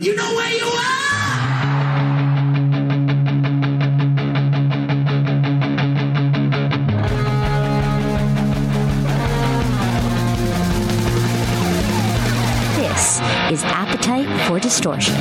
You know where you are! This is Appetite for Distortion.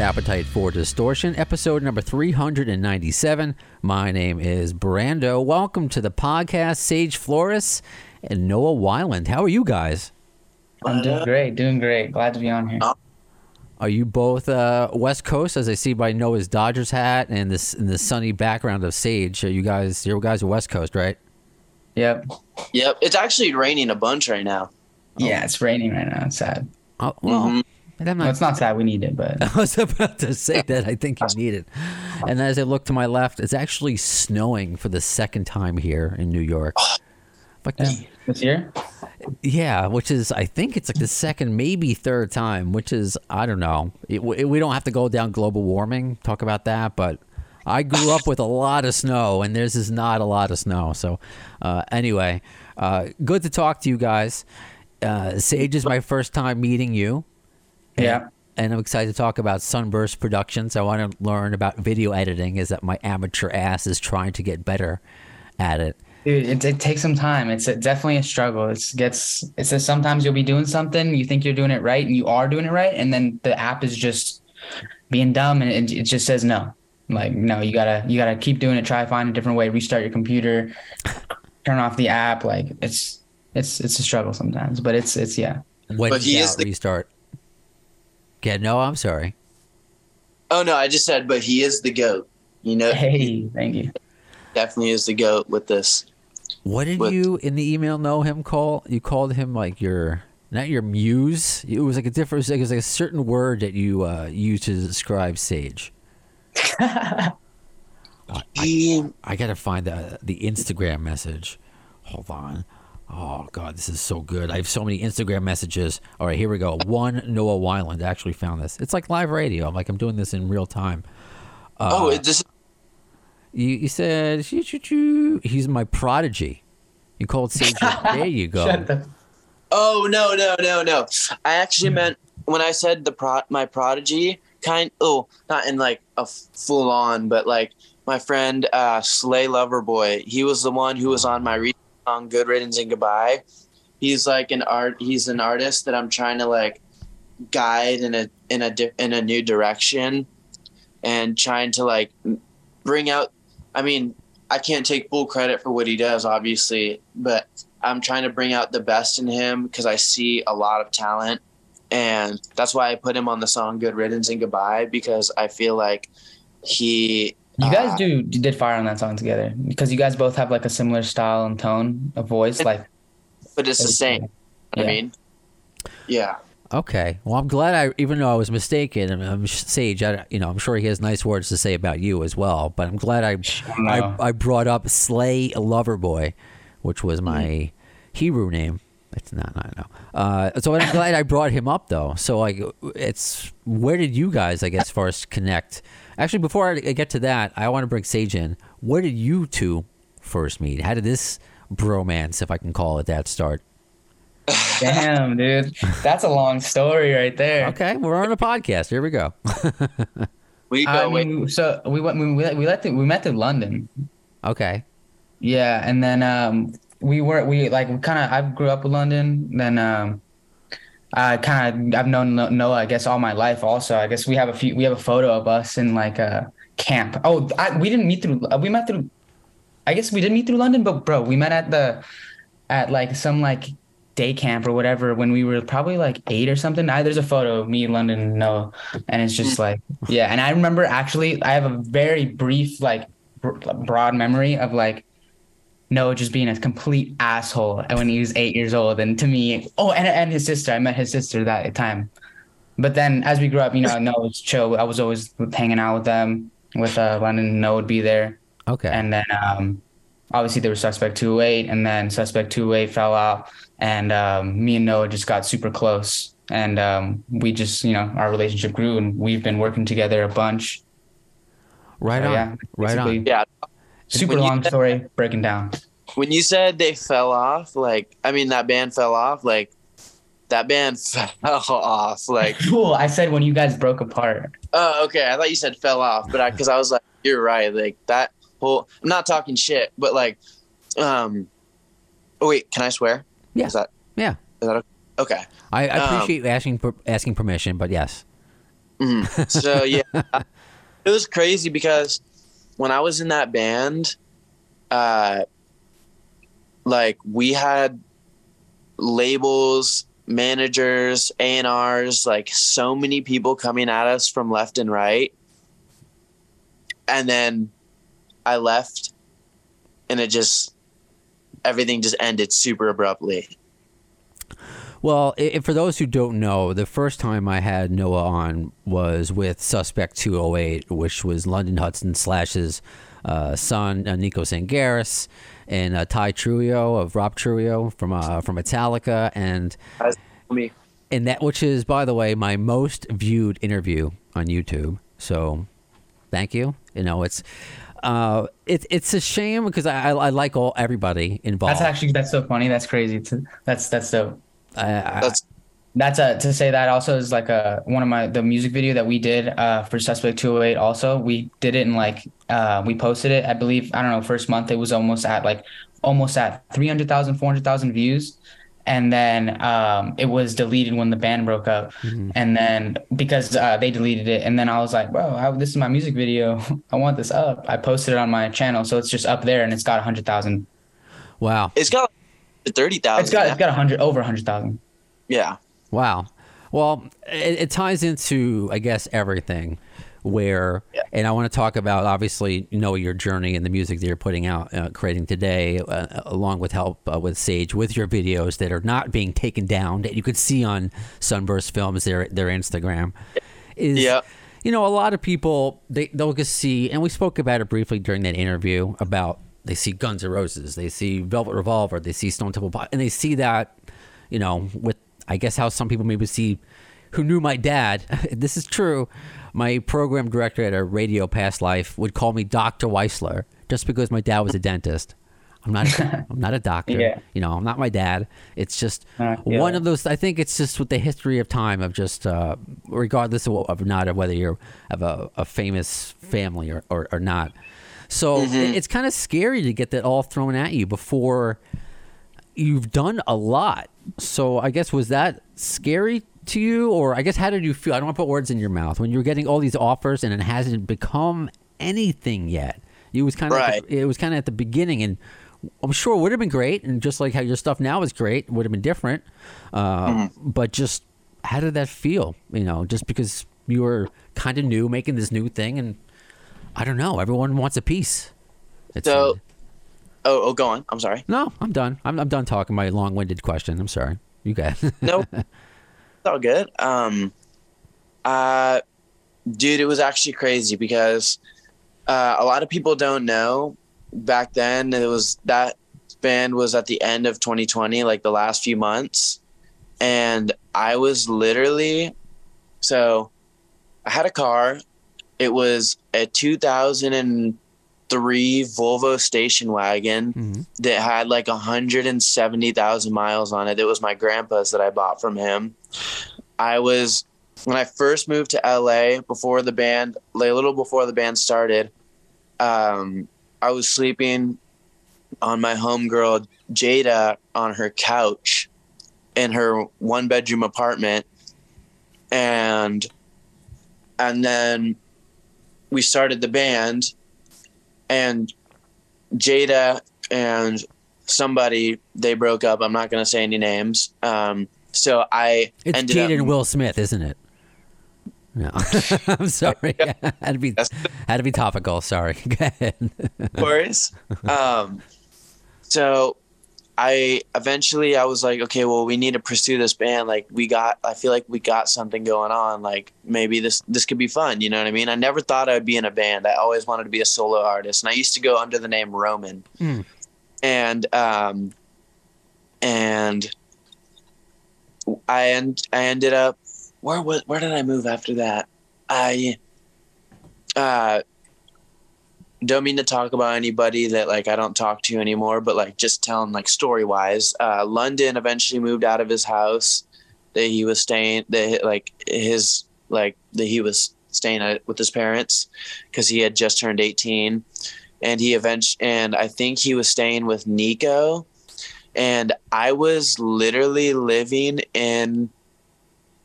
Appetite for Distortion, episode number 397. My name is Brando. Welcome to the podcast, Sage Flores and Noah Weiland. How are you guys? I'm doing great, doing great. Glad to be on here. Are you both uh, West Coast, as I see by Noah's Dodgers hat and this in the sunny background of Sage? Are you guys, you guys are West Coast, right? Yep. Yep, it's actually raining a bunch right now. Yeah, it's raining right now. It's sad. Oh, well, Mhm. I'm No, it's not sad. We need it, but I was about to say that. I think you need it. And as I look to my left, it's actually snowing for the second time here in New York. Like, yeah. this year. yeah, which is I think it's like the second, maybe third time. Which is I don't know. It, we we don't have to go down global warming talk about that, but I grew up with a lot of snow, and theirs is not a lot of snow. So uh, anyway, uh, good to talk to you guys. Uh, Sage is my first time meeting you. And- Yeah. And I'm excited to talk about Sunburst Productions. I want to learn about video editing, is that my amateur ass is trying to get better at it. Dude, it, it takes some time. It's a, definitely a struggle. It's gets. It says sometimes you'll be doing something, you think you're doing it right, and you are doing it right, and then the app is just being dumb, and it, it just says no. Like no, you gotta you gotta keep doing it. Try find a different way. Restart your computer. Turn off the app. Like it's it's it's a struggle sometimes, but it's it's yeah. When But in he is the- restart. Yeah, no, I'm sorry. Oh no, I just said, but he is the goat. You know, Hey, thank you. definitely is the goat with this. What did What- you in the email know him call? You called him like your not your muse. It was like a different. It was like a certain word that you uh, used to describe Sage. He, I gotta find the the Instagram message. Hold on. Oh God, this is so good. I have so many Instagram messages. All right, here we go. One Noah Weiland actually found this. It's like live radio. I'm like I'm doing this in real time. oh, it just You, you said he's my prodigy. You called Sage. there you go. Shut the Oh no no no no! I actually meant when I said the pro my prodigy kind. Oh, not in like a full on, but like my friend uh, Slay Loverboy. He was the one who was on my recent song "Good Riddance and Goodbye." He's like an art. He's an artist that I'm trying to like guide in a in a di- in a new direction, and trying to like bring out. I mean, I can't take full credit for what he does, obviously, but I'm trying to bring out the best in him because I see a lot of talent. And that's why I put him on the song Good Riddance and Goodbye because I feel like he. You guys uh, do you did fire on that song together because you guys both have like a similar style and tone of voice. Like But it's the same. I Yeah. mean, yeah. Okay. Well, I'm glad I, even though I was mistaken, and I'm Sage. I, you know, I'm sure he has nice words to say about you as well. But I'm glad I, No. I, I brought up Slay Loverboy, which was my Mm. Hebrew name. It's not. I know. Uh, so I'm glad I brought him up though. So like, it's where did you guys, I guess, first connect? Actually, before I get to that, I want to bring Sage in. Where did you two first meet? How did this bromance, if I can call it that, start? damn, dude, that's a long story right there. Okay, we're on a podcast. Here we go. We go I mean, so we went we we let we met through London. Okay. Yeah, and then um we were we like we kind of I grew up in London. Then um I kind of I've known Noah I guess all my life. Also, I guess we have a few we have a photo of us in like a camp. Oh, I, we didn't meet through uh, we met through. I guess we didn't meet through London, but bro, we met at the at like some like day camp or whatever when we were probably like eight or something. I, there's a photo of me, London, and Noah, and it's just like yeah. And I remember actually I have a very brief like br- broad memory of like Noah just being a complete asshole when he was eight years old. And to me, oh, and and his sister, I met his sister that time. But then as we grew up, you know, Noah was chill. I was always hanging out with them, with uh, London. Noah would be there, Okay. and then um, obviously there was Suspect 208, and then Suspect 208 fell out, and um, me and Noah just got super close. and um, we just you know our relationship grew, and we've been working together a bunch. Right So, on. yeah, right on. Yeah. Super When you- long story breaking down. When you said they fell off, like I mean that band fell off, like that band fell off. Like Cool. I said when you guys broke apart. oh okay, I thought you said fell off, but I because I was like you're right, like that whole. I'm not talking shit, but like, um, oh wait, can I swear? Yeah. Is that Yeah. is that okay? okay. I, I Um, appreciate you asking per- asking permission, but yes. Mhm. So yeah, it was crazy because when I was in that band, uh, like we had labels, managers, A and R's, like so many people coming at us from left and right, and then I left, and it just everything just ended super abruptly. Well, i i- for those who don't know, the first time I had Noah on was with Suspect 208, which was London Hudson Slash's uh, son, uh, Nico Tsangaris, and uh, Ty Trujillo of Rob Trujillo from uh, from Metallica, and As me, and that which is, by the way, my most viewed interview on YouTube. So, thank you. You know, it's uh, it's it's a shame because I, I, I like all everybody involved. That's actually that's so funny. That's crazy. To, that's that's dope. I, I, that's That's a to say that also is like a one of my the music video that we did uh for Suspect 208 also we did it in like uh we posted it I believe I don't know first month it was almost at like almost at 300,000 400,000 views. And then um it was deleted when the band broke up. And then because uh, they deleted it. And then I was like bro I, this is my music video. I want this up. I posted it on my channel. So it's just up there and it's got 100,000 wow. it's got thirty thousand. it's got it's got 100 over 100,000 yeah. Wow. Well, it, it ties into, I guess, everything. Where, and I want to talk about obviously, you know, your journey and the music that you're putting out, uh, creating today, uh, along with help uh, with Sage, with your videos that are not being taken down that you could see on Sunburst Films, their their Instagram. Is Yeah. you know, a lot of people they they'll just see, and we spoke about it briefly during that interview about they see Guns N' Roses, they see Velvet Revolver, they see Stone Temple Pilots, and they see that, you know, with I guess how some people maybe see who knew my dad. this is true. My program director at a radio past life would call me Doctor Weisler just because my dad was a dentist. I'm not. I'm not a doctor. Yeah. You know, I'm not my dad. It's just Uh, yeah. one of those. I think it's just with the history of time of just, uh, regardless of, of not of whether you're of a, a famous family or, or, or not. So it- it's kind of scary to get that all thrown at you before you've done a lot. So I guess was that scary to you, or I guess how did you feel? I don't want to put words in your mouth when you were getting all these offers and it hasn't become anything yet. It was kind of Right. it was kind of at the beginning, and I'm sure it would have been great, and just like how your stuff now is great, would have been different. Uh, But just how did that feel? You know, just because you were kind of new, making this new thing, and I don't know, everyone wants a piece. It So-. Oh, oh, go on. I'm sorry. no, I'm done. I'm, I'm done talking my long-winded question. I'm sorry. You guys. No, it's all good. Um, uh, dude, it was actually crazy because uh, a lot of people don't know. Back then, it was that band was at the end of 2020, like the last few months, and I was literally so I had a car. It was a 2003 Volvo station wagon Mhm. that had like 170,000 miles on it. It was my grandpa's that I bought from him. I was when I first moved to LA before the band, like a little before the band started. Um, I was sleeping on my homegirl Jada on her couch in her one bedroom apartment, and and then we started the band, and Jada and somebody they broke up. I'm not gonna say any names. Um, so I It's ended Jade up and Will Smith, isn't it? No, I'm sorry. had to be had to be topical. Sorry. Go ahead. worries. Um, so I eventually I was like, okay, well, we need to pursue this band. Like we got, I feel like we got something going on. Like maybe this this could be fun. You know what I mean? I never thought I would be in a band. I always wanted to be a solo artist, and I used to go under the name Roman. Mm. And um, and I end I ended up where was where did I move after that? I uh don't mean to talk about anybody that like I don't talk to anymore, but like just telling like story wise, uh, London eventually moved out of his house that he was staying that like his like that he was staying at with his parents because he had just turned 18 and he eventually and I think he was staying with Nico and I was literally living in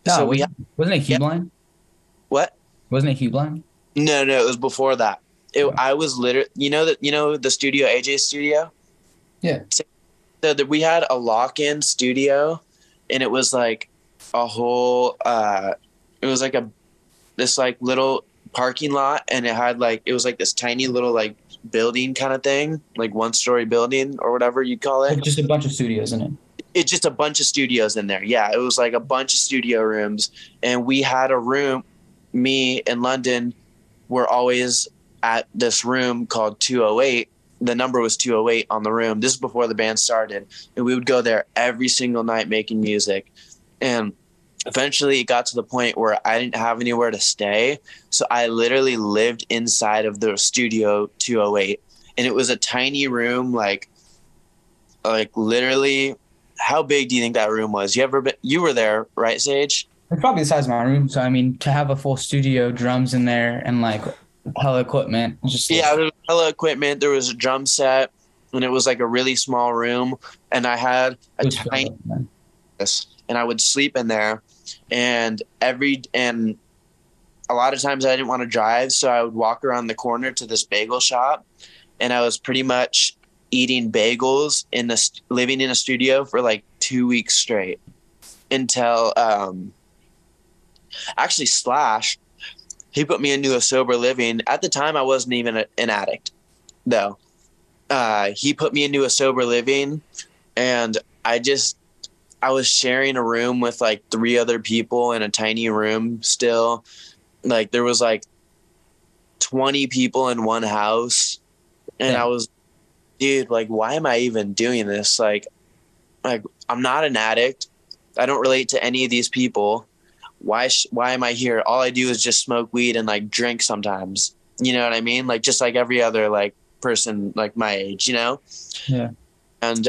No, so we wasn't, it Yeah. Hubeline? what Wasn't it Hubeline? no no it was before that it, I was literally you know that you know the studio AJ studio Yeah. so that we had a lock-in studio and it was like a whole uh it was like a this like little parking lot and it had like it was like this tiny little like building kind of thing like one story building or whatever you'd call it Just a bunch of studios in it. it's just a bunch of studios in there. Yeah, it was like a bunch of studio rooms, and we had a room. Me and London were always at this room called 208. The number was 208 on the room. This is before the band started, and we would go there every single night making music. And eventually, it got to the point where I didn't have anywhere to stay, so I literally lived inside of the studio 208, and it was a tiny room, like like literally how big do you think that room was? You ever been? You were there, right, Sage? It's probably the size of my room. So I mean, to have a full studio, drums in there, and like hella equipment, just Yeah, there was hella equipment. There was a drum set, and it was like a really small room. And I had a tiny this, and I would sleep in there. And every and a lot of times I didn't want to drive, so I would walk around the corner to this bagel shop, and I was pretty much eating bagels in the st- living in a studio for like two weeks straight until um actually slash he put me into a sober living. At the time i wasn't even a, an addict though. Uh he put me into a sober living and i just i was sharing a room with like three other people in a tiny room still. Like there was like 20 people in one house and Yeah. i was dude like why am i even doing this? Like like i'm not an addict. I don't relate to any of these people why sh- why am i here? All i do is just smoke weed and like drink sometimes. You know what i mean? Like just like every other like person like my age you know? Yeah. and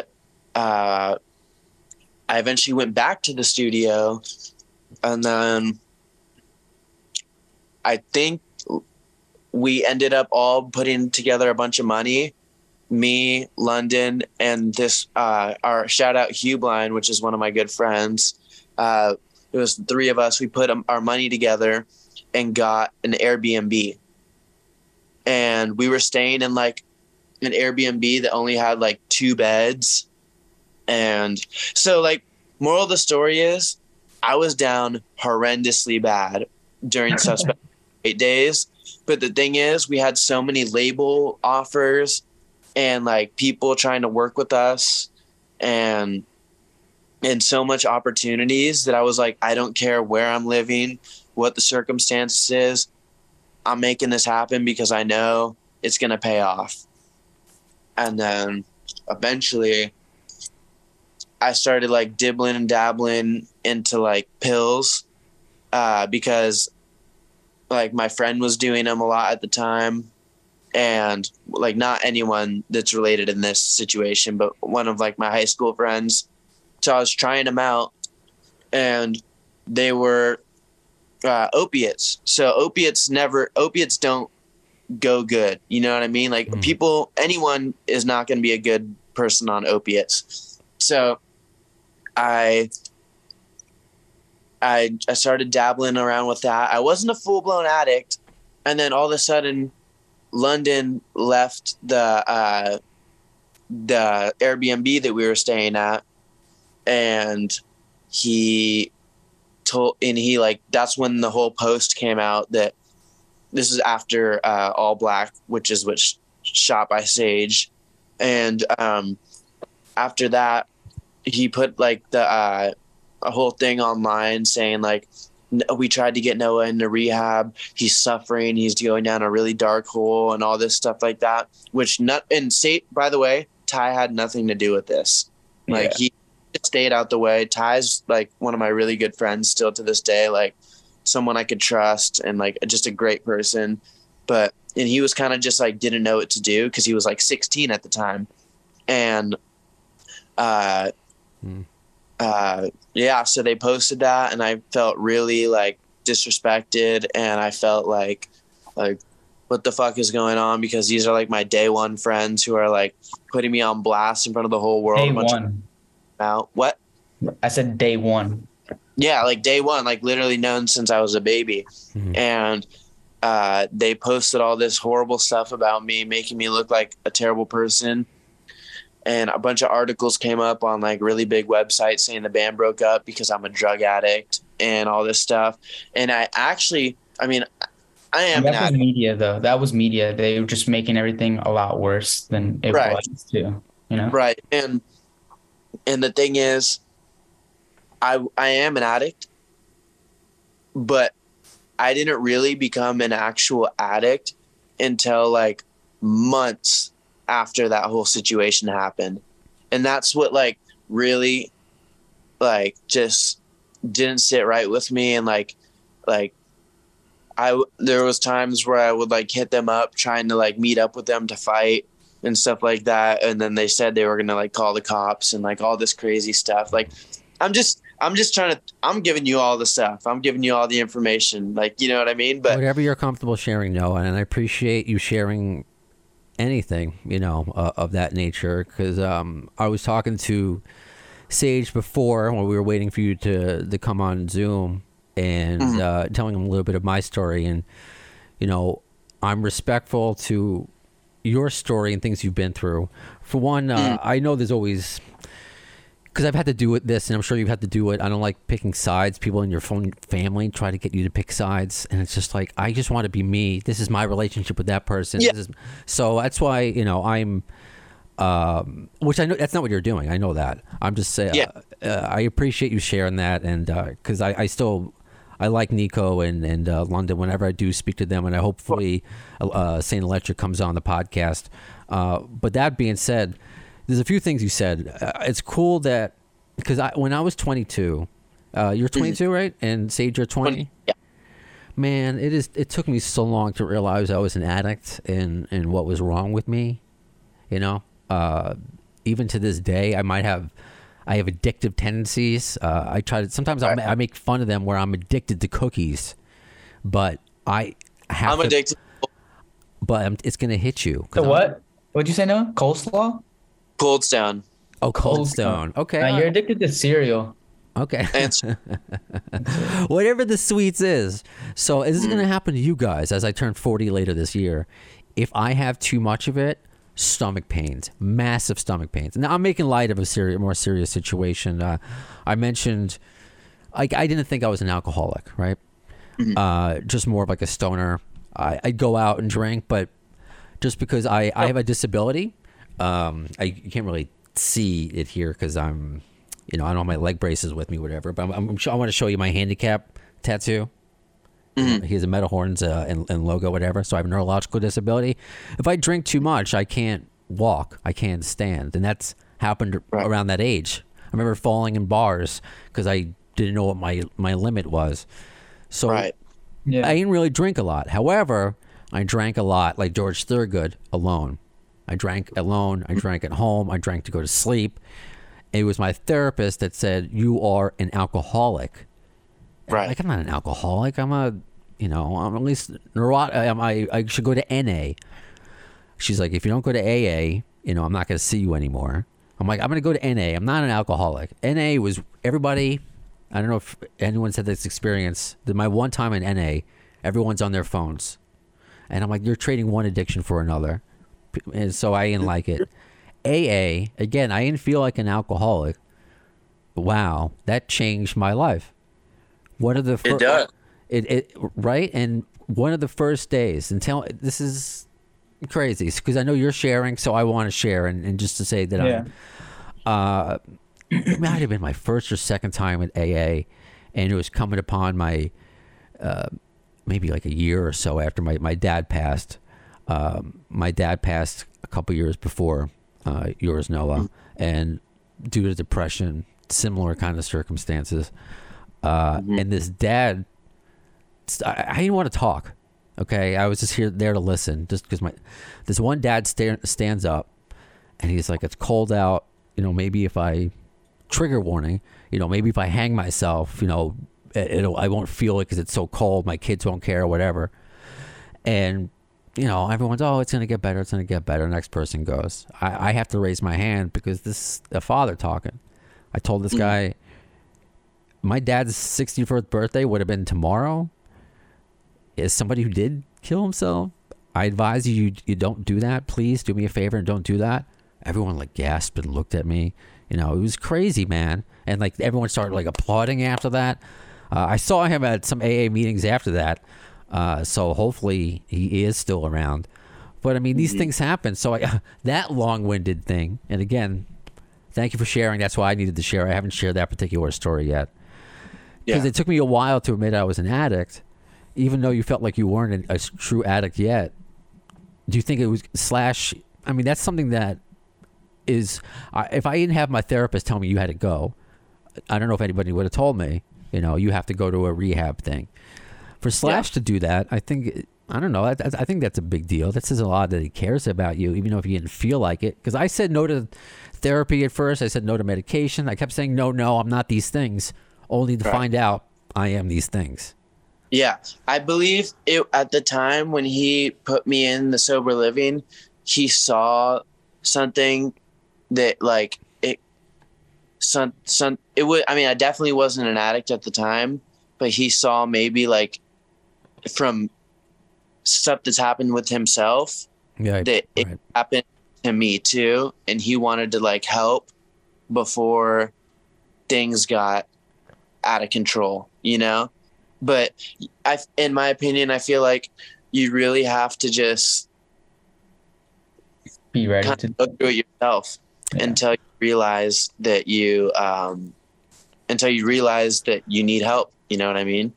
uh i eventually went back to the studio and then i think we ended up all putting together a bunch of money. Me london and this uh our shout out Hubeline, which is one of my good friends uh it was three of us we put our money together and got an airbnb. And we were staying in like an airbnb that only had like two beds. And so like moral of the story is i was down horrendously bad during suspect eight days. But the thing is we had so many label offers and like people trying to work with us. And and so much opportunities that I was like, I don't care where I'm living, what the circumstances is. I'm making this happen because I know it's gonna pay off. And then eventually I started like dibbling and dabbling into like pills uh, because like my friend was doing them a lot at the time and like not anyone that's related in this situation but one of like my high school friends so i was trying them out and they were uh, opiates so opiates never opiates don't go good you know what i mean like Mm. people anyone is not going to be a good person on opiates so i I I started dabbling around with that. I wasn't a full blown addict, and then all of a sudden, London left the uh, the Airbnb that we were staying at, and he told and he like that's when the whole post came out that this is after uh, All Black, which is which shot by Sage, and um, after that, he put like the uh, a whole thing online saying like we tried to get Noah into rehab. He's suffering. He's going down a really dark hole and all this stuff like that. Which not and say by the way, Ty had nothing to do with this. Like he just stayed out the way. Ty's like one of my really good friends still to this day, like someone I could trust and like just a great person. But and he was kind of just like didn't know what to do because he was like 16 at the time, and uh, Hmm. uh, yeah. So they posted that, and I felt really like disrespected, and I felt like like what the fuck is going on because these are like my day one friends who are like putting me on blast in front of the whole world. Day a of one. Out. What? I said day one. Yeah, like day one, like literally known since I was a baby. Mhm. And uh, they posted all this horrible stuff about me, making me look like a terrible person. And a bunch of articles came up on like really big websites saying the band broke up because I'm a drug addict and all this stuff. And I actually, I mean, I am an that was media though. That was media. They were just making everything a lot worse than it Right. was too. You know? Right. And and the thing is I I am an addict, but I didn't really become an actual addict until like months after that whole situation happened. And that's what like really like just didn't sit right with me and like like I there was times where I would like hit them up trying to like meet up with them to fight and stuff like that. And then they said they were going to like call the cops and like all this crazy stuff. Like i'm just i'm just trying to i'm giving you all the stuff. I'm giving you all the information. Like you know what i mean? But Whatever you're comfortable sharing, Noah, and I appreciate you sharing anything you know uh, of that nature. Because um, I was talking to Sage before when we were waiting for you to to come on Zoom and Mm-hmm. uh, telling him a little bit of my story. And you know I'm respectful to your story and things you've been through. For one, uh, Mm. I know there's always because I've had to do it this, and I'm sure you've had to do it. I don't like picking sides. People in your phone family try to get you to pick sides, and it's just like I just want to be me. This is my relationship with that person. Yeah. This is, so that's why you know I'm. Um, which I know that's not what you're doing. I know that. I'm just saying. Yeah. Uh, I appreciate you sharing that, and because I, I still. I like Nico and and uh, London whenever I do speak to them, and I hopefully uh, Saint Electric comes on the podcast. Uh, but that being said, there's a few things you said. Uh, it's cool that because I, when I was 22, uh, you're 22, right? And Sage, you're 20. yeah Man, it is. It took me so long to realize I was an addict and and what was wrong with me. You know, uh, even to this day, I might have. I have addictive tendencies. Uh, I try to sometimes I, I make fun of them where I'm addicted to cookies, but I have i'm to, addicted But I'm, it's going to hit you. The I'm- what? What'd you say, Noah? Coleslaw? cold stone Oh, Cold Cold Stone. Okay. Uh, you're addicted to cereal. Okay. and Whatever the sweets is. So is this Mm. going to happen to you guys as I turn 40 later this year? If I have too much of it, stomach pains, massive stomach pains. Now I'm making light of a serious, more serious situation. Uh, I mentioned, like, I didn't think I was an alcoholic, right? Uh, just more of like a stoner. I, I'd go out and drink, but just because I, I have a disability, um, I you can't really see it here because I'm, you know, I don't have my leg braces with me, whatever. But I'm, I'm, sure I want to show you my handicap tattoo. He has a metal horns uh, and, and logo, whatever. So I have a neurological disability. If I drink too much, I can't walk. I can't stand, and that's happened Right. around that age. I remember falling in bars because I didn't know what my my limit was. So right Yeah. I didn't really drink a lot. However, I drank a lot, like George Thorogood, alone. I drank alone. I drank at home. I drank to go to sleep. It was my therapist that said, "You are an alcoholic." Right. Like I'm not an alcoholic. I'm a, you know, I'm at least neurot. I'm, I I should go to NA. She's like, if you don't go to AA, you know, I'm not going to see you anymore. I'm like, I'm going to go to NA. I'm not an alcoholic. NA was everybody. I don't know if anyone's had this experience. My one time in NA, everyone's on their phones, and I'm like, you're trading one addiction for another, and so I didn't like it. AA again, I didn't feel like an alcoholic. Wow, that changed my life. One of the fir- It does. it, it right and one of the first days and tell this is crazy because I know you're sharing, so I want to share and, and just to say that Yeah. I'm uh, it might have been my first or second time at AA, and it was coming upon my uh, maybe like a year or so after my, my dad passed. Um, my dad passed a couple years before uh, yours, Noah, and due to depression similar kind of circumstances. Uh, And this dad, I, I didn't want to talk. Okay, I was just here there to listen, just because my this one dad sta- stands up, and he's like, "It's cold out. You know, maybe if I trigger warning, you know, maybe if I hang myself, you know, it, it'll I won't feel it because it's so cold. My kids won't care or whatever." And you know, everyone's, "Oh, it's gonna get better. It's gonna get better." Next person goes. I, I have to raise my hand because this is a father talking. I told this guy, my dad's 64th birthday would have been tomorrow. Is somebody who did kill himself. I advise you, you, you don't do that. Please do me a favor and don't do that. Everyone like gasped and looked at me. You know, it was crazy, man. And like everyone started like applauding after that. Uh, I saw him at some AA meetings after that. Uh, so hopefully he is still around. But I mean, these things happen. So I, that long-winded thing, and again, thank you for sharing. That's why I needed to share. I haven't shared that particular story yet because Yeah. it took me a while to admit I was an addict, even though you felt like you weren't a, a true addict yet. Do you think it was slash? I mean, that's something that is. I if I didn't have my therapist tell me you had to go, I don't know if anybody would have told me. You know, you have to go to a rehab thing. For Slash to do that, I think I don't know. I, I think that's a big deal. That says a lot that he cares about you, even though if you didn't feel like it. Because I said no to therapy at first. I said no to medication. I kept saying no, no, I'm not these things, only to Right. find out I am these things. Yeah, I believe it at the time when he put me in the sober living, he saw something that like it some some it would I mean I definitely wasn't an addict at the time, but he saw maybe like from stuff that's happened with himself Yeah, that it happened to me too and he wanted to like help before things got out of control you know but i in my opinion i feel like you really have to just Be ready to. go through it yourself Yeah. until you realize that you um until you realize that you need help you know what i mean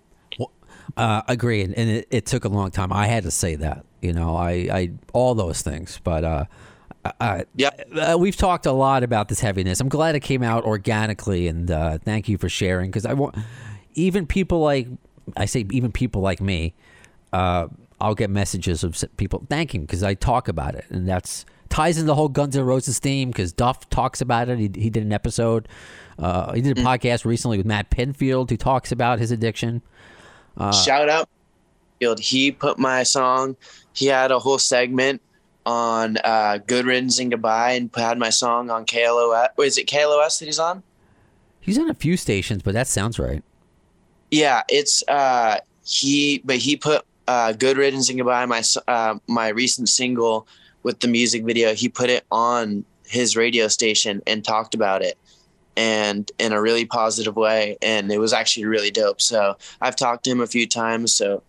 Uh, agreed, and it, it took a long time. I had to say that, you know, I, I all those things, but uh, I, Yeah. uh, we've talked a lot about this heaviness. I'm glad it came out organically, and uh, thank you for sharing because I want even people like I say even people like me. Uh, I'll get messages of people thanking because I talk about it, and that's ties in the whole Guns N' Roses theme because Duff talks about it. He, he did an episode. Uh, he did a podcast recently with Matt Pinfield who talks about his addiction. Uh, Shout out Field. He put my song. He had a whole segment on uh, Good Riddance and Goodbye, and had my song on KLOS. Is it KLOS that he's on? He's on a few stations, but that sounds right. Yeah, it's uh, he. But he put uh, Good Riddance and Goodbye, my uh, my recent single with the music video. He put it on his radio station and talked about it and in a really positive way and it was actually really dope so i've talked to him a few times so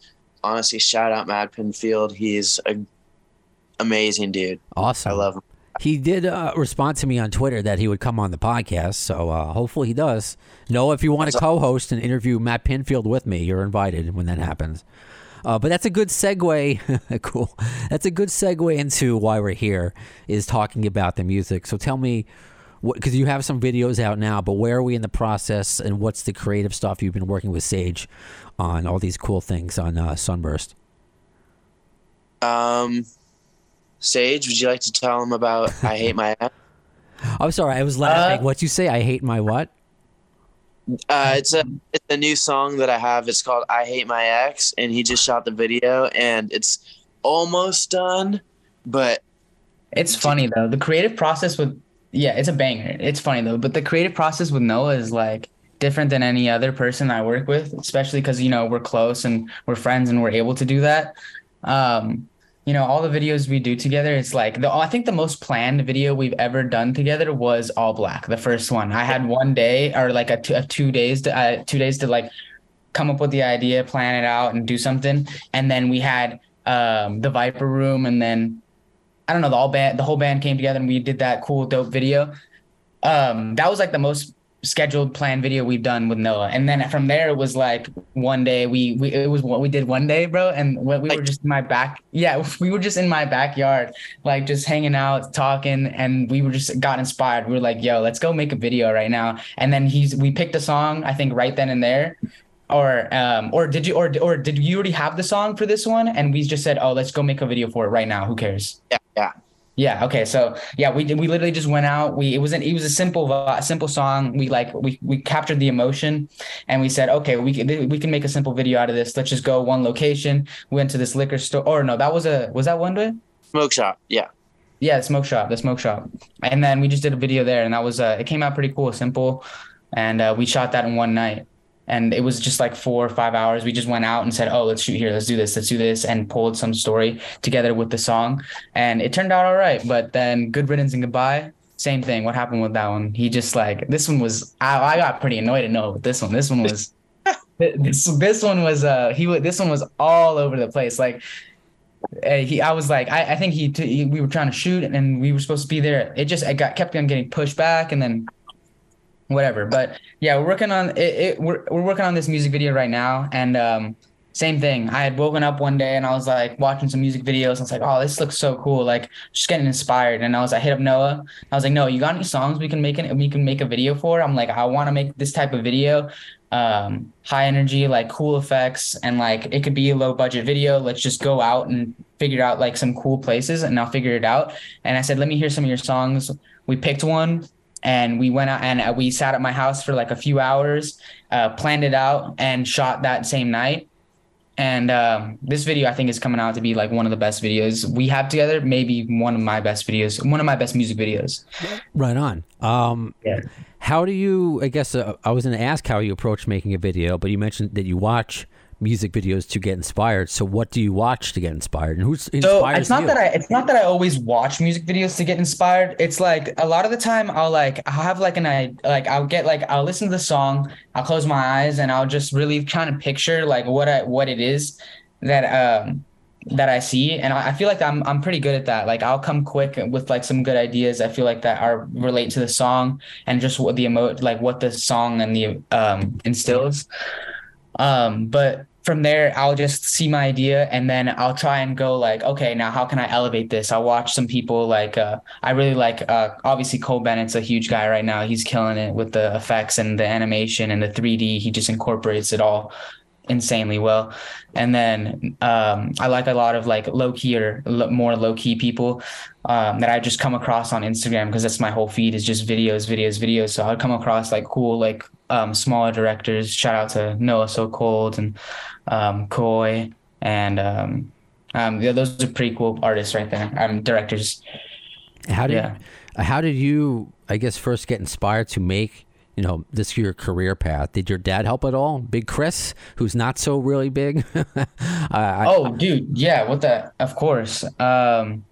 honestly shout out matt pinfield he's a amazing dude Awesome. i love him He did uh, respond to me on Twitter that he would come on the podcast, so uh, hopefully he does. No, if you want to co-host and interview Matt Pinfield with me, you're invited when that happens. Uh, but that's a good segue. cool. That's a good segue into why we're here is talking about the music. So tell me, because you have some videos out now, but where are we in the process, and what's the creative stuff you've been working with Sage on all these cool things on uh, Sunburst? um sage would you like to tell him about i hate my ex I'm sorry, I was laughing. Uh, What'd you say? I hate my what? uh it's a it's a new song that i have it's called i hate my ex and he just shot the video and it's almost done but It's funny though. The creative process with yeah, it's a banger. It's funny though, but the creative process with Noah is like different than any other person I work with, especially because you know we're close and we're friends and we're able to do that. Um, you know, all the videos we do together, it's like the I think the most planned video we've ever done together was All Black, the first one. I had one day or like a two, a two days to uh, two days to like come up with the idea, plan it out, and do something. And then we had um, the Viper Room, and then I don't know, the all band, the whole band came together and we did that cool, dope video. Um, that was like the most scheduled planned video we've done with Noah. And then from there it was like one day we we it was what we did one day, bro. And we, we were Like- just in my back. Yeah, we were just in my backyard, like just hanging out, talking, and we were just got inspired. We were like, yo, let's go make a video right now. And then he's we picked a song, I think right then and there. Or um or did you or or did you already have the song for this one? And we just said, Oh, let's go make a video for it right now. Who cares? Yeah, yeah. Yeah. Okay. So yeah, we did. We literally just went out. We it was an it was a simple simple song. We like we we captured the emotion, and we said, okay, we can we can make a simple video out of this. Let's just go one location. We went to this liquor store. Or no, that was a was that one day? Smoke shop. Yeah. Yeah, the smoke shop, the smoke shop. And then we just did a video there, and that was uh, it came out pretty cool, simple, and uh, we shot that in one night. And it was just like four or five hours. We just went out and said, "Oh, let's shoot here. Let's do this. Let's do this," and pulled some story together with the song, and it turned out all right. But then, good riddance and goodbye. Same thing. What happened with that one? He just like this one was. I, I got pretty annoyed at Noah with this one. This one was. this this one was uh he this one was all over the place like uh, he I was like I, I think he, t- he we were trying to shoot and we were supposed to be there it just it got kept on getting pushed back and then whatever. But yeah we're working on it, it we're, we're working on this music video right now. And um same thing. I had woken up one day and I was like watching some music videos. And I was like oh this looks so cool. Like just getting inspired. And I was I hit up Noah. I was like no you got any songs we can make it we can make a video for? I'm like I want to make this type of video um high energy like cool effects and like it could be a low budget video. Let's just go out and figure out like some cool places and I'll figure it out. And I said let me hear some of your songs. We picked one and we went out and uh, we sat at my house for like a few hours uh planned it out and shot that same night and um, this video I think is coming out to be like one of the best videos we have together maybe one of my best videos one of my best music videos Right on. Um, yeah how do you? I guess uh, I was going to ask how you approach making a video, but you mentioned that you watch music videos to get inspired. So, what do you watch to get inspired, and who's So it's not you? that I it's not that I always watch music videos to get inspired. It's like a lot of the time I'll like I'll have like an I like I'll get like I'll listen to the song, I'll close my eyes and I'll just really kind of picture like what I what it is that um that I see and I I feel like I'm I'm pretty good at that. Like I'll come quick with like some good ideas. I feel like that are relate to the song and just what the emo like what the song and the um instills. Um, but from there, I'll just see my idea and then I'll try and go like, okay, now how can I elevate this? I'll watch some people like, uh, I really like, uh, obviously Cole Bennett's a huge guy right now. He's killing it with the effects and the animation and the 3D. He just incorporates it all insanely well. And then um, I like a lot of like low key or lo- more low key people um, that I just come across on Instagram because that's my whole feed is just videos, videos, videos. So I'd come across like cool like um, smaller directors. Shout out to Noah So Cold and um, Koi and um, um, yeah, those are pretty cool artists right there. Um, directors. How did Yeah. how did you I guess first get inspired to make you know this your career path? Did your dad help at all? Big Chris, who's not so really big. I, I, Oh, dude, yeah, what the? Of course. Um,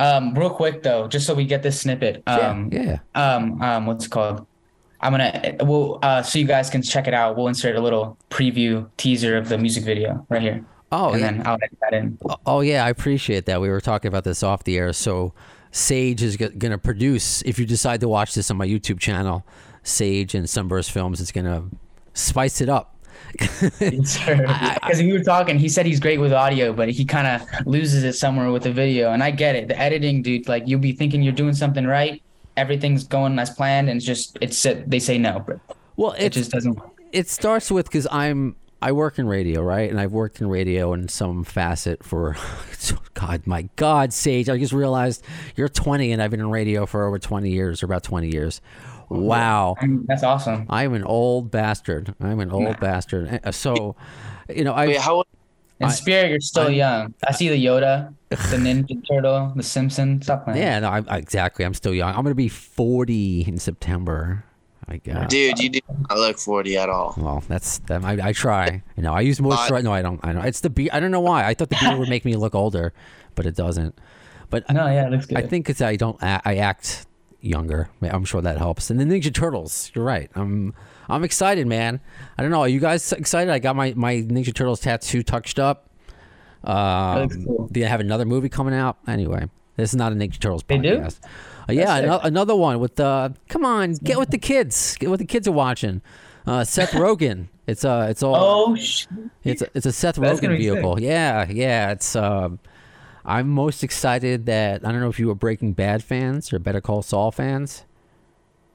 um, real quick though, just so we get this snippet. Um, yeah. um, um, what's it called? I'm gonna we'll uh so you guys can check it out. We'll insert a little preview teaser of the music video right here. Oh, and yeah. then I'll edit that in. Oh yeah, I appreciate that. We were talking about this off the air. So Sage is going to produce. If you decide to watch this on my YouTube channel, Sage and Sunburst Films is going to spice it up. Because we were talking, he said he's great with audio, but he kind of loses it somewhere with the video. And I get it. The editing, dude, like you'll be thinking you're doing something right, everything's going as planned, and it's just it's they say no, but Well, it it just doesn't. it starts with because I'm I work in radio, right? And I've worked in radio in some facet for God, my God, Sage. I just realized you're 20 and I've been in radio for over 20 years, or about 20 years. Wow. That's awesome. I'm an old bastard. I'm an old bastard. Uh, So, you know, I Wait, how In spirit, you're still young. I see the Yoda, the Ninja Turtle, the Simpson. Stop playing. Yeah, no, I, I- exactly. I'm still young. I'm going to be 40 in September. I guess. dude, you do not look 40 at all. Well, that's that. I, I try. You know, I use moisturizer. No, I don't. I don't. It's the beard. I don't know why. I thought the beard would make me look older, but it doesn't. But No, yeah, it looks good. I think it's I don't. I act younger. I'm sure that helps. And the Ninja Turtles. You're right. I'm. I'm excited, man. I don't know. Are you guys excited? I got my my Ninja Turtles tattoo touched up. Um, looks cool. They have another movie coming out. Anyway, This is not a Ninja Turtles They do? Podcast. Uh, yeah, sick. ano- another one with uh come on, get with the kids. Get what the kids are watching. Uh, Seth Rogen. It's uh it's all Oh, sh- it's a, it's a Seth That's Rogen gonna sick. vehicle. Yeah, yeah. It's um, I'm most excited that I don't know if you were Breaking Bad fans or Better Call Saul fans.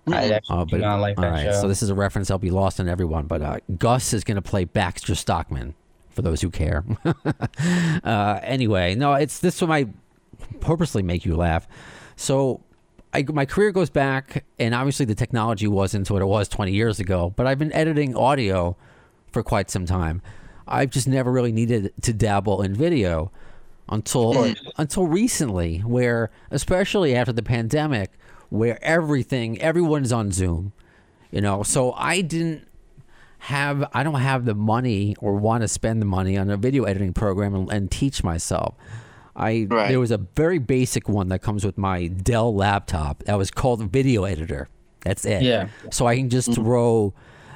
I actually Uh, do but not like all that right, show. so this is a reference that'll be lost on everyone. But uh, Gus is going to play Baxter Stockman for those who care. uh, anyway, no, it's this one I purposely make you laugh. So. I, my career goes back, and obviously the technology wasn't what it was 20 years ago. But I've been editing audio for quite some time. I've just never really needed to dabble in video until hmm. until recently, where especially after the pandemic, where everything everyone's on Zoom, you know. So I didn't have I don't have the money or want to spend the money on a video editing program and, and teach myself. I Right. there was a very basic one that comes with my Dell laptop that was called Video Editor. That's it. Yeah. So I can just throw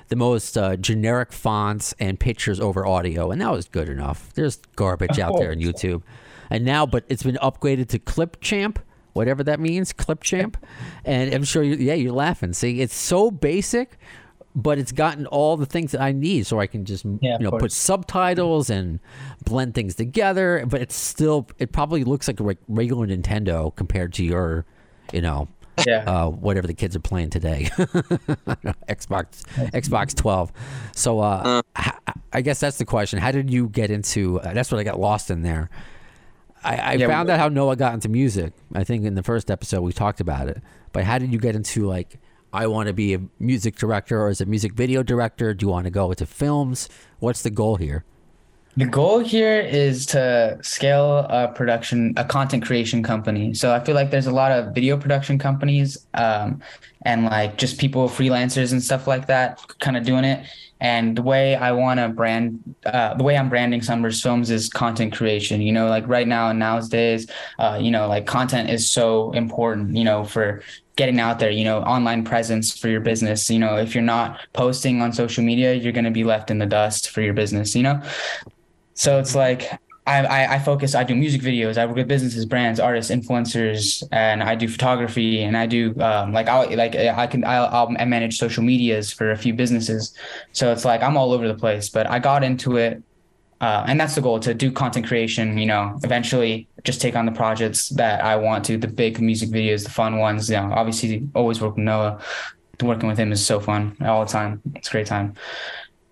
the most uh, generic fonts and pictures over audio, and that was good enough. There's garbage out there on YouTube, and now, but it's been upgraded to Clipchamp, whatever that means, Clipchamp, and I'm sure you, yeah, you're laughing. See, it's so basic, but it's gotten all the things that I need, so I can just Yeah, you know put subtitles and blend things together. But it's still, it probably looks like a re- regular Nintendo compared to your, you know, yeah. uh, whatever the kids are playing today. Xbox Xbox 12. So uh, h- I guess that's the question. How did you get into? Uh, that's what I got lost in there. I, I Yeah, found well- out how Noah got into music. I think in the first episode we talked about it. But how did you get into like? I want to be a music director, or as a music video director? Do you want to go into films? What's the goal here? The goal here is to scale a production, a content creation company. So I feel like there's a lot of video production companies, um, and like just people, freelancers and stuff like that, kind of doing it. And the way I want to brand, uh, the way I'm branding Sunburst Films is content creation. You know, like right now and nowadays, uh, you know, like content is so important. You know, for getting out there. You know, online presence for your business. You know, if you're not posting on social media, you're going to be left in the dust for your business. You know. So it's like I, I I focus. I do music videos. I work with businesses, brands, artists, influencers, and I do photography. And I do um, like I like I can I'll, I'll I manage social medias for a few businesses. So it's like I'm all over the place. But I got into it, uh, and that's the goal to do content creation. You know, eventually just take on the projects that I want to, the big music videos, the fun ones. You know, obviously always work with Noah. Working with him is so fun all the time. It's a great time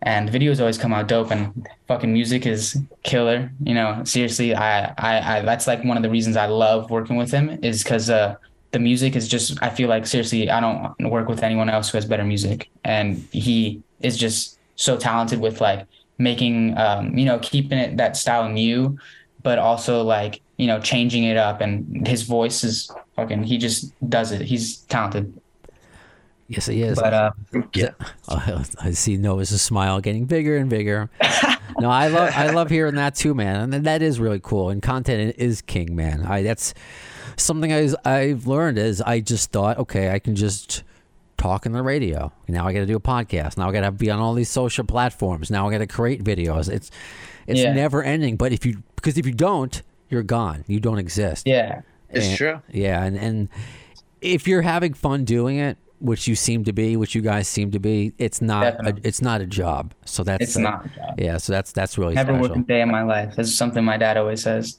and videos always come out dope and fucking music is killer you know? Seriously I, I i that's like one of the reasons i love working with him is because uh the music is just i feel like seriously i don't work with anyone else who has better music. And he is just so talented with like making um you know keeping it that style new but also like you know changing it up. And his voice is fucking he just does it. He's talented Yes, he is. but uh Yeah. I see Noah's smile getting bigger and bigger. no, I love I love hearing that too, man. And that is really cool. And content is king, man. I that's something I I've learned is I just thought, okay, I can just talk on the radio. Now I got to do a podcast. Now I got to be on all these social platforms. Now I got to create videos. It's it's Yeah. never ending. But if you because if you don't, you're gone. You don't exist. yeah It's And- true. Yeah, and and if you're having fun doing it, which you seem to be, which you guys seem to be, it's not a, it's not a job. So that's it's uh, not a job. Yeah, so that's that's really Never special. a day in my life. That's something my dad always says.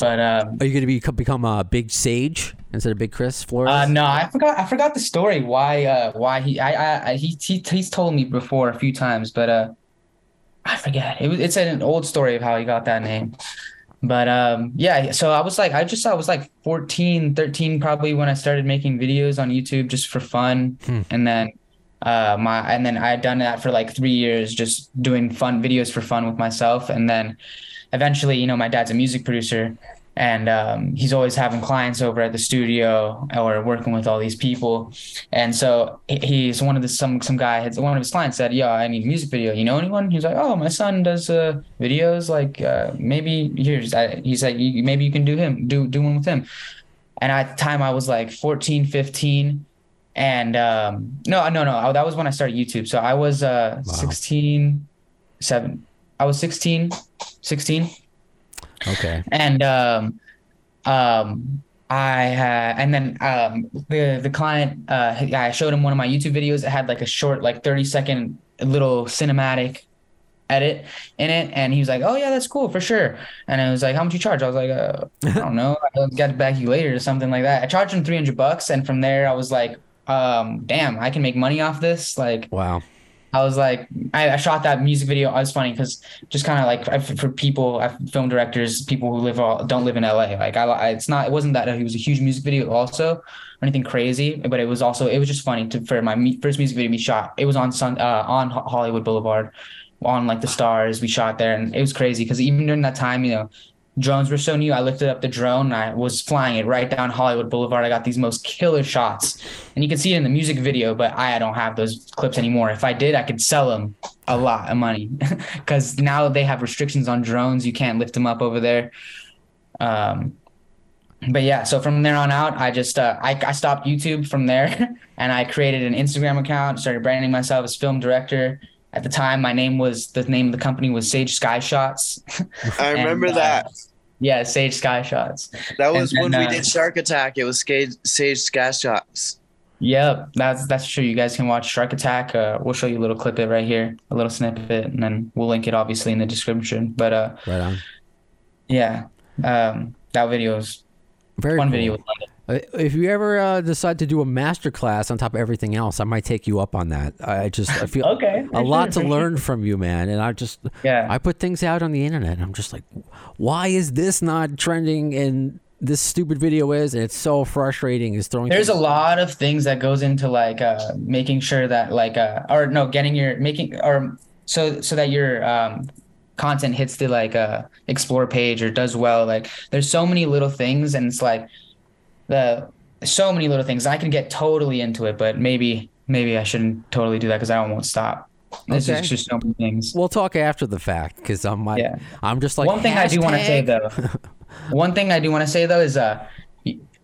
But um, Are you going to be become a big Sage instead of Big Chris Flores? uh, no, I forgot. I forgot the story. Why? Uh, why he? I, I, I he, he, he's told me before a few times, but uh, I forget. It was. It's an old story of how he got that name. But um, yeah. So I was like, I just I was like 14, 13 probably when I started making videos on YouTube just for fun, and then. Uh, my and then I had done that for like three years, just doing fun videos for fun with myself, and then eventually, you know, my dad's a music producer and um, he's always having clients over at the studio or working with all these people. And so he's one of the some some guy had one of his clients said, "Yeah, I need a music video. You know anyone?" He's like, "Oh, my son does uh, videos. Like uh, maybe here's." I, he's like, "Maybe you can do him do do one with him." And at the time, I was like 14, 15. And um, no, no, no. That was when I started YouTube. So I was uh, Wow. 16, 7. I was 16, 16 okay. and um um I had, and then um, the the client, uh, I showed him one of my YouTube videos. It had like a short, like thirty second little cinematic edit in it, and he was like, "Oh yeah, that's cool for sure." And I was like, "How much you charge?" I was like, uh, "I don't know. I'll get back to you later or something like that." I charged him three hundred bucks, and from there, I was like, um, "Damn, I can make money off this." Like, Wow. I was like, I, I shot that music video. It was funny because just kind of like I- for people, I- film directors, people who live all don't live in LA. Like I, I, it's not, it wasn't that it was a huge music video also or anything crazy, but it was also, it was just funny to for my first music video we shot. It was on Sun, uh, on Hollywood Boulevard, on like the stars. We shot there, and it was crazy because even during that time, you know, drones were so new. I lifted up the drone and I was flying it right down Hollywood Boulevard. I got these most killer shots, and you can see it in the music video. But I don't have those clips anymore. If I did, I could sell them a lot of money because now they have restrictions on drones. You can't lift them up over there. Um, but yeah, so from there on out, I just uh, I, I stopped YouTube from there, and I created an Instagram account, started branding myself as film director. At the time, my name was the name of the company was Sage Sky Shots. I And, remember uh, that. Yeah, Sage Sky Shots. That was and when then, we uh, did Shark Attack. It was Sage, Sage Sky Shots. Yep, that's that's true. You guys can watch Shark Attack. Uh, we'll show you a little clip it right here, a little snippet, and then we'll link it obviously in the description. But uh, Right on. yeah, um, that video was Very one cool. video. Uh, If you ever uh, decide to do a master class on top of everything else, I might take you up on that. I just I feel Okay, a lot to learn from you, man. And I just Yeah. I put things out on the internet. And I'm just like, why is this not trending? And this stupid video is, and it's so frustrating. Is throwing There's a lot of things that goes into like uh, making sure that like uh, or no, getting your making or so so that your um, content hits the like uh, explore page or does well. Like there's so many little things, and it's like the so many little things. I can get totally into it, but maybe maybe I shouldn't totally do that because I won't stop. This Okay. is just so many things. We'll talk after the fact because I'm like, Yeah. I'm just like one thing I do want to say though, one thing I do want to say though is uh,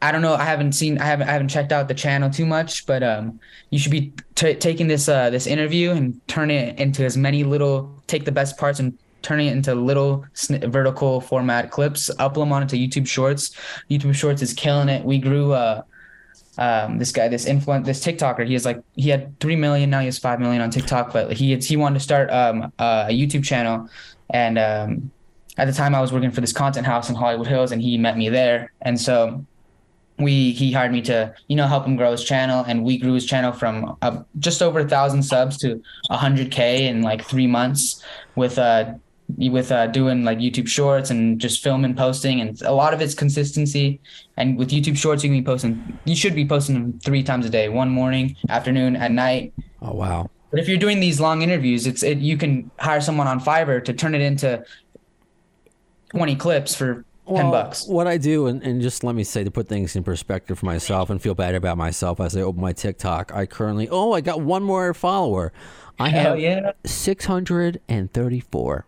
I don't know. I haven't seen. I haven't. I haven't checked out the channel too much, but um, you should be t- taking this uh this interview and turn it into as many little. Take the best parts and turning it into little sn- vertical format clips. Upload them onto YouTube Shorts. YouTube Shorts is killing it. We grew uh. Um, this guy, this influence, this TikToker, he is like he had three million now he has five million on TikTok, but he he wanted to start um uh, a YouTube channel, and um at the time I was working for this content house in Hollywood Hills and he met me there. And so we he hired me to, you know, help him grow his channel and we grew his channel from uh, just over a thousand subs to hundred K in like three months with uh with uh, doing like YouTube shorts and just filming, posting, and a lot of it's consistency. And with YouTube shorts, you can be posting. You should be posting them three times a day: one morning, afternoon, at night. Oh wow. But if you're doing these long interviews, it's it you can hire someone on Fiverr to turn it into 20 clips for 10 bucks. What I do, and, and just let me say to put things in perspective for myself and feel bad about myself as I open my TikTok, I currently, oh, I got one more follower. I Hell have yeah. 634.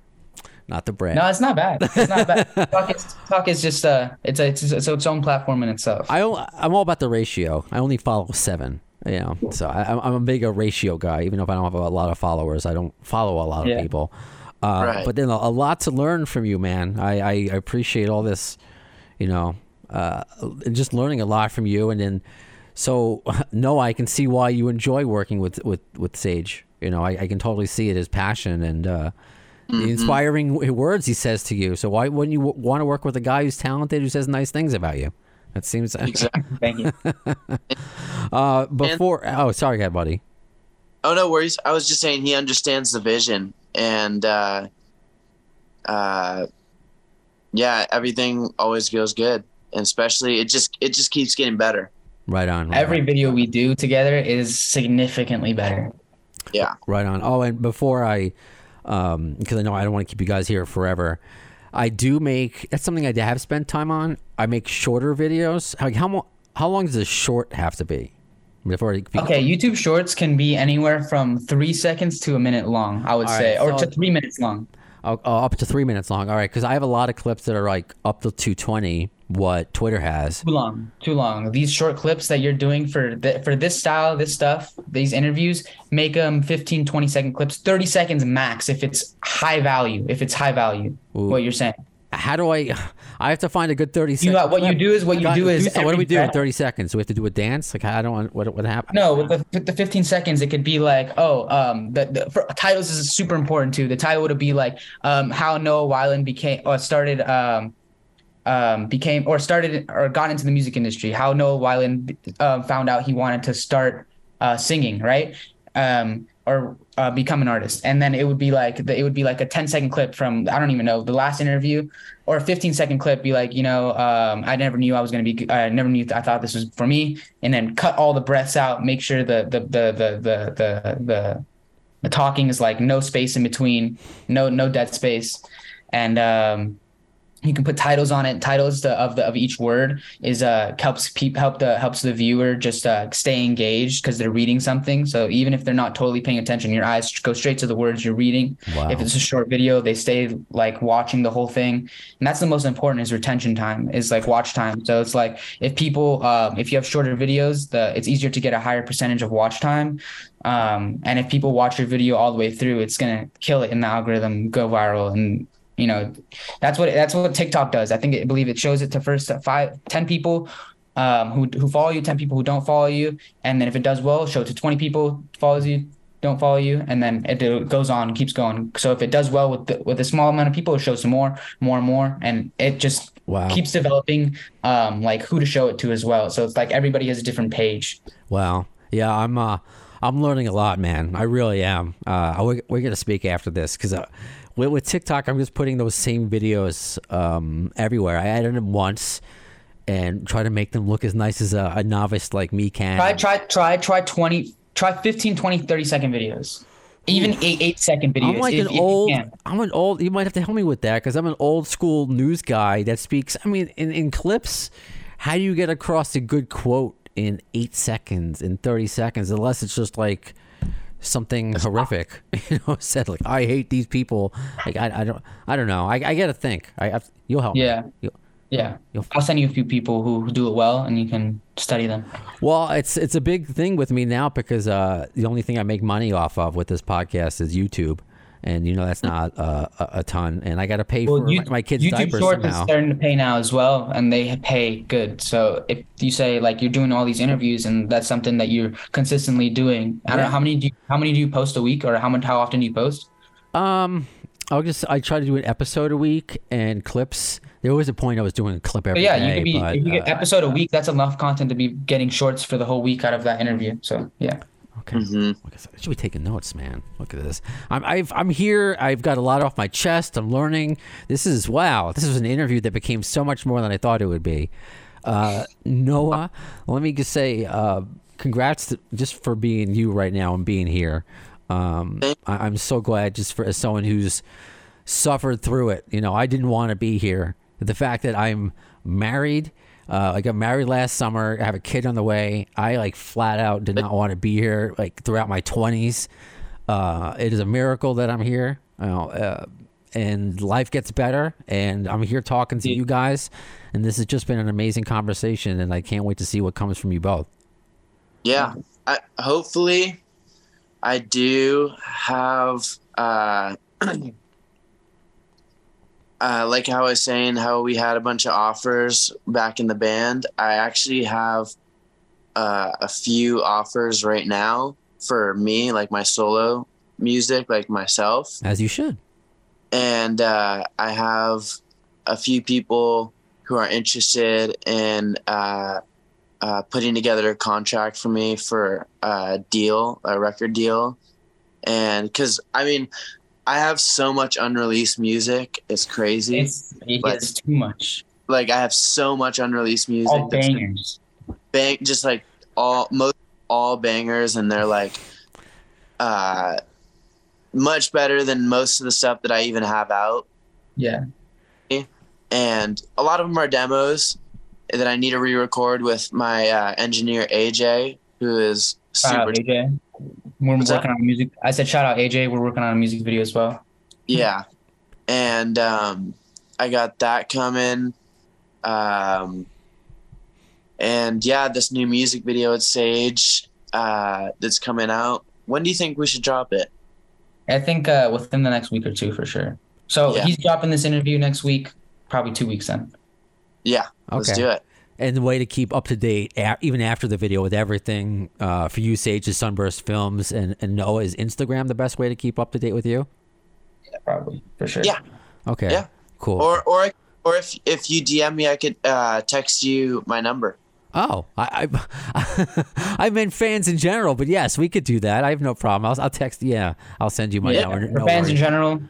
Not the brand. No, it's not bad. It's not bad. Talk is, Talk is just uh it's a, it's, it's its own platform in itself. I I'm all about the ratio. I only follow seven. You know, so I, I'm- I'm a big a ratio guy. Even if I don't have a lot of followers, I don't follow a lot of Yeah. people. Uh, Right. But then a, a lot to learn from you, man. I, I appreciate all this, you know, uh, just learning a lot from you. And then, so no, I can see why you enjoy working with with with Sage. You know, I, I can totally see it as passion and uh, the inspiring words he says to you. So why wouldn't you w- want to work with a guy who's talented who says nice things about you? That seems Exactly. Thank you. Uh, before, oh, sorry, guy, buddy. Oh no worries. I was just saying he understands the vision and uh uh yeah, everything always goes good. And especially it just it just keeps getting better. Right on. Right Every on, video we do together is significantly better. Yeah. right on. Oh, and before I, um, because I know I don't want to keep you guys here forever. I do make that's something I have spent time on. I make shorter videos. How how, mo- how long does a short have to be? Okay, YouTube Shorts can be anywhere from three seconds to a minute long, I would All say, right, or so- to three minutes long. Oh, oh, up to three minutes long. All right, because I have a lot of clips that are like up to two twenty. What Twitter has. Too long, too long. These short clips that you're doing for th- for this style, this stuff, these interviews, make them 15, 20 second clips, 30 seconds max if it's high value, if it's high value, Ooh. what you're saying. how do I? I have to find a good thirty You seconds. know, what you do is what you do is so what do we do in thirty seconds? Do we have to do a dance? Like I don't want what what happened. No, with the, the 15 seconds, it could be like, oh, um, the, the for, titles is super important too. The title would be like, um, how Noah Weiland became or started, um, um, became or started or got into the music industry. How Noah Weiland uh, found out he wanted to start uh, singing, right? Um, or uh, become an artist, and then it would be like the, it would be like a 10 second clip from I don't even know the last interview, or a 15 second clip. Be like, you know, um, I never knew I was gonna be. I never knew. I thought this was for me, and then cut all the breaths out. Make sure the the the the the the, the, the talking is like no space in between, no no dead space, and um, you can put titles on it. Titles the, of the of each word is uh helps peop help the helps the viewer just uh stay engaged because they're reading something. So even if they're not totally paying attention, your eyes go straight to the words you're reading. Wow. If it's a short video, they stay like watching the whole thing, and that's the most important is retention time is like watch time. So it's like if people um if you have shorter videos, the it's easier to get a higher percentage of watch time. Um, and if people watch your video all the way through, it's gonna kill it in the algorithm, go viral, and you know that's what that's what TikTok does. I think I believe it shows it to first five, 10 people um, who who follow you, ten people who don't follow you, and then if it does well, show it to twenty people follows you, don't follow you, and then it do- goes on, keeps going. So if it does well with the, with a small amount of people, it shows more, more and more, and it just Wow. keeps developing um, like who to show it to as well. So it's like everybody has a different page. Wow. Yeah, I'm uh I'm learning a lot, man. I really am. Uh we're, we're going to speak after this cuz uh, with, with TikTok I'm just putting those same videos um everywhere. I added them once and try to make them look as nice as a, a novice like me can. Try, try, try, try 20, try 15, 20, 30 second videos. Even eight, eight second videos. I'm like if- an if old. I'm an old. You might have to help me with that because I'm an old school news guy that speaks. I mean, in, in clips, how do you get across a good quote in eight seconds, in thirty seconds, unless it's just like something horrific, you know, said like I hate these people. Like I, I don't, I don't know. I, I got to think. I, I, you'll help. me. Yeah. You'll- Yeah. You'll- I'll send you a few people who, who do it well and you can study them. Well, it's it's a big thing with me now because uh, the only thing I make money off of with this podcast is YouTube, and you know that's not uh, a, a ton, and I got to pay for you- my, my kids' YouTube diapers Shorts somehow. is starting to pay now as well, and they pay good. So if you say like you're doing all these interviews and that's something that you're consistently doing, I don't Yeah. know how many do you, how many do you post a week or how much how often do you post? Um, I'll just I try to do an episode a week and clips. There was a point I was doing a clip But yeah, day, you could be but, if you get uh, episode a week, that's enough content to be getting shorts for the whole week out of that interview. So yeah. Okay. Look at this. I should be taking notes, man. Look at this. I'm I've, I'm here. I've got a lot off my chest. I'm learning. This is wow. This is an interview that became so much more than I thought it would be. Uh, Noah, let me just say, uh, congrats to, just for being you right now and being here. Um, I, I'm so glad just for as someone who's suffered through it. You know, I didn't want to be here. The fact that I'm married, uh, I got married last summer. I have a kid on the way. I like flat out did not want to be here. Like throughout my 20s, uh, it is a miracle that I'm here. You know, uh, and life gets better. And I'm here talking to you guys. And this has just been an amazing conversation. And I can't wait to see what comes from you both. Yeah. I hopefully I do have uh uh like how I was saying how we had a bunch of offers back in the band. I actually have uh a few offers right now for me, like my solo music, like myself As you should. and uh, I have a few people who are interested in uh, uh, putting together a contract for me for a deal, a record deal, and because I mean, I have so much unreleased music, it's crazy. It's it But- is too much. like I have so much unreleased music, All bangers. bang, just like all most all bangers, and they're like, uh, much better than most of the stuff that I even have out. Yeah. and a lot of them are demos that I need to re-record with my uh, engineer AJ, who is super. out AJ. We're What's working that? on music. I said shout out AJ. We're working on a music video as well. Yeah, and um, I got that coming. Um, and yeah, this new music video at Sage uh, that's coming out. When do you think we should drop it? I think uh, within the next week or two for sure. So Yeah. he's dropping this interview next week. probably two weeks then. Yeah, let's do it. And the way to keep up to date, a- even after the video, with everything uh, for you, Sage, is Sunburst Films, and, and Noah is Instagram the best way to keep up to date with you? Yeah, probably for sure. Yeah. Okay. Yeah. Cool. Or or I- or if if you DM me, I could uh, text you my number. oh, I, I I meant fans in general, but yes, we could do that. I have no problem. I'll, I'll text. Yeah, I'll send you my Yeah, number. for No fans in general,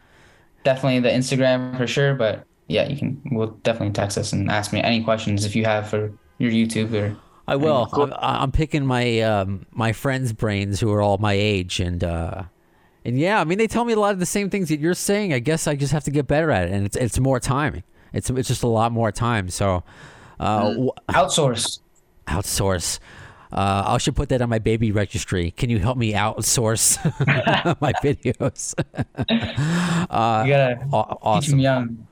definitely the Instagram for sure. But yeah, you can. We'll definitely text us and ask me any questions if you have for your YouTube or. I will. I'm, I'm picking my um, my friends' brains who are all my age, and uh, and yeah, I mean they tell me a lot of the same things that you're saying. I guess I just have to get better at it, and it's it's more time. It's it's just a lot more time. So, uh, Mm. Outsource. outsource. Uh, I should put that on my baby registry. Can you help me outsource my videos? Uh, you gotta awesome. them young.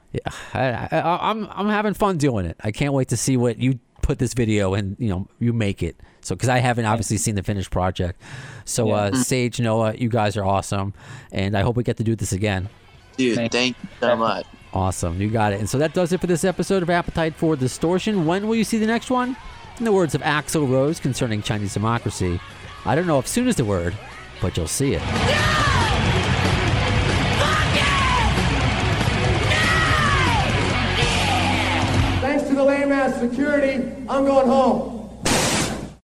Yeah, I, I, I'm I'm having fun doing it. I can't wait to see what you put this video and you know you make it. So because I haven't obviously seen the finished project. So uh, Sage Noah, you guys are awesome, and I hope we get to do this again. Dude, Thank- thank you so much. Awesome, you got it. And so that does it for this episode of Appetite for Distortion. When will you see the next one? In the words of Axl Rose concerning Chinese democracy, I don't know if soon is the word, but you'll see it. Thanks lame security, I'm going home.